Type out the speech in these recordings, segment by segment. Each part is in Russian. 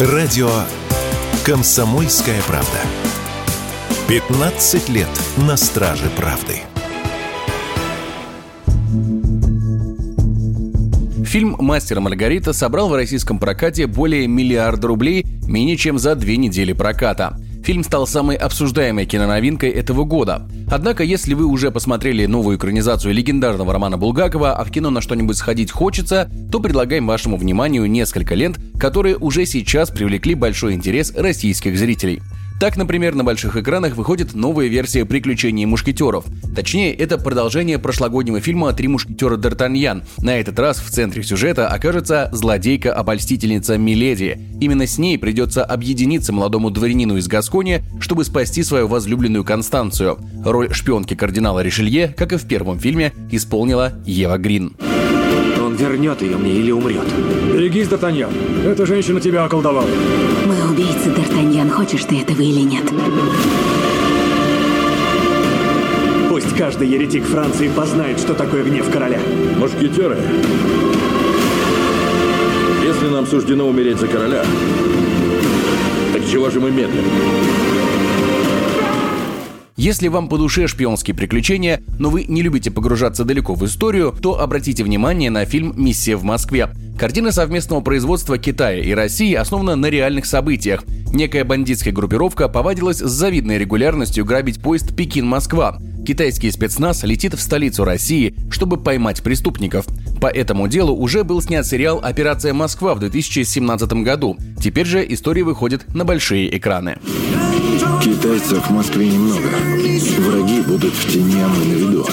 Радио «Комсомольская правда». 15 лет на страже правды. Фильм «Мастер Маргарита» собрал в российском прокате более миллиарда рублей менее чем за две недели проката. Фильм стал самой обсуждаемой киноновинкой этого года. Однако, если вы уже посмотрели новую экранизацию легендарного романа Булгакова, а в кино на что-нибудь сходить хочется, то предлагаем вашему вниманию несколько лент, которые уже сейчас привлекли большой интерес российских зрителей. Так, например, на больших экранах выходит новая версия «Приключений мушкетеров». Точнее, это продолжение прошлогоднего фильма «Три мушкетера Д'Артаньян». На этот раз в центре сюжета окажется злодейка-обольстительница Миледи. Именно с ней придется объединиться молодому дворянину из Гаскони, чтобы спасти свою возлюбленную Констанцию. Роль шпионки кардинала Ришелье, как и в первом фильме, исполнила Ева Грин. Он вернет ее мне или умрет. Берегись, Д'Артаньян. Эта женщина тебя околдовала. Мы убийцы, Д'Артаньян, хочешь ты этого или нет? Пусть каждый еретик Франции познает, что такое гнев короля. Мушкетеры, если нам суждено умереть за короля, так чего же мы медлим? Если вам по душе шпионские приключения, но вы не любите погружаться далеко в историю, то обратите внимание на фильм «Миссия в Москве». Картина совместного производства Китая и России основана на реальных событиях. Некая бандитская группировка повадилась с завидной регулярностью грабить поезд Пекин-Москва. Китайский спецназ летит в столицу России, чтобы поймать преступников. По этому делу уже был снят сериал «Операция Москва» в 2017 году. Теперь же история выходит на большие экраны. Китайцев в Москве немного. Враги будут в тени, а мы на виду.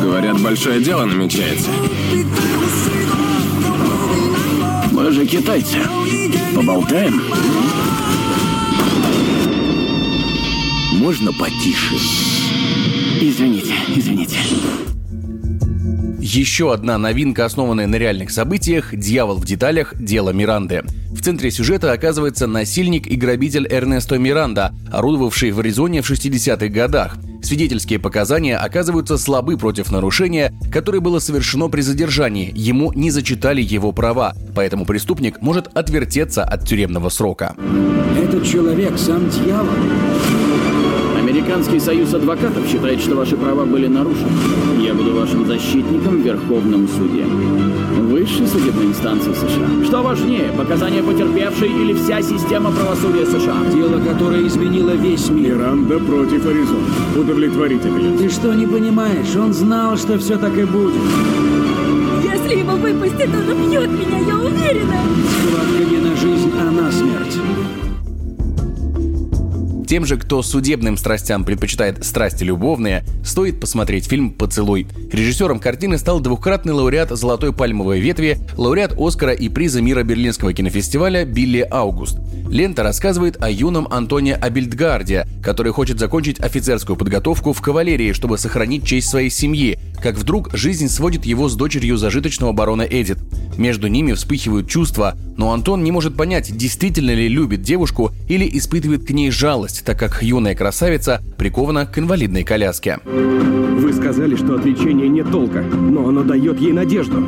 Говорят, большое дело намечается. Мы же китайцы. Поболтаем? Можно потише? Извините, извините. Еще одна новинка, основанная на реальных событиях «Дьявол в деталях. Дело Миранды». В центре сюжета оказывается насильник и грабитель Эрнесто Миранда, орудовавший в Аризоне в 60-х годах. Свидетельские показания оказываются слабы против нарушения, которое было совершено при задержании. Ему не зачитали его права, поэтому преступник может отвертеться от тюремного срока. Этот человек сам дьявол. Американский союз адвокатов считает, что ваши права были нарушены. Я буду вашим защитником в Верховном суде. Высшей судебной инстанции США. Что важнее, показания потерпевшей или вся система правосудия США? Дело, которое изменило весь мир. Миранда против Аризоны. Удовлетворительно. Ты что, не понимаешь? Он знал, что все так и будет. Если его выпустят, он убьет меня, я уверена. Схватка Тем же, кто судебным страстям предпочитает страсти любовные, стоит посмотреть фильм «Поцелуй». Режиссером картины стал двукратный лауреат «Золотой пальмовой ветви», лауреат «Оскара» и приза мира Берлинского кинофестиваля Билли Аугуст. Лента рассказывает о юном Антоне Абельдгарде, который хочет закончить офицерскую подготовку в кавалерии, чтобы сохранить честь своей семьи, как вдруг жизнь сводит его с дочерью зажиточного барона Эдит. Между ними вспыхивают чувства, но Антон не может понять, действительно ли любит девушку или испытывает к ней жалость, так как юная красавица прикована к инвалидной коляске. Вы сказали, что от лечения нет толка, но оно дает ей надежду.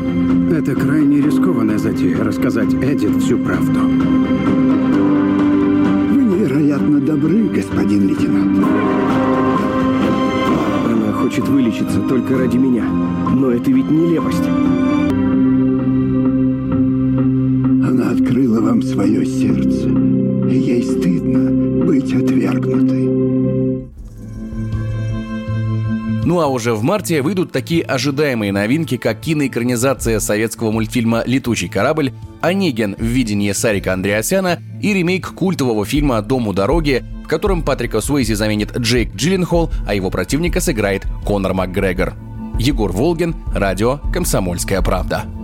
Это крайне рискованная затея рассказать Эдит всю правду. Вы невероятно добры, господин лейтенант. Она хочет вылечиться только ради меня. Но это ведь нелепость. Она открыла вам свое сердце, и ей стыдно быть отвергнутой. Ну а уже в марте выйдут такие ожидаемые новинки, как киноэкранизация советского мультфильма «Летучий корабль», «Онегин» в видении Сарика Андреасяна и ремейк культового фильма «Дом у дороги», в котором Патрика Суэйзи заменит Джейк Джилленхол, а его противника сыграет Конор МакГрегор. Егор Волгин, радио «Комсомольская правда».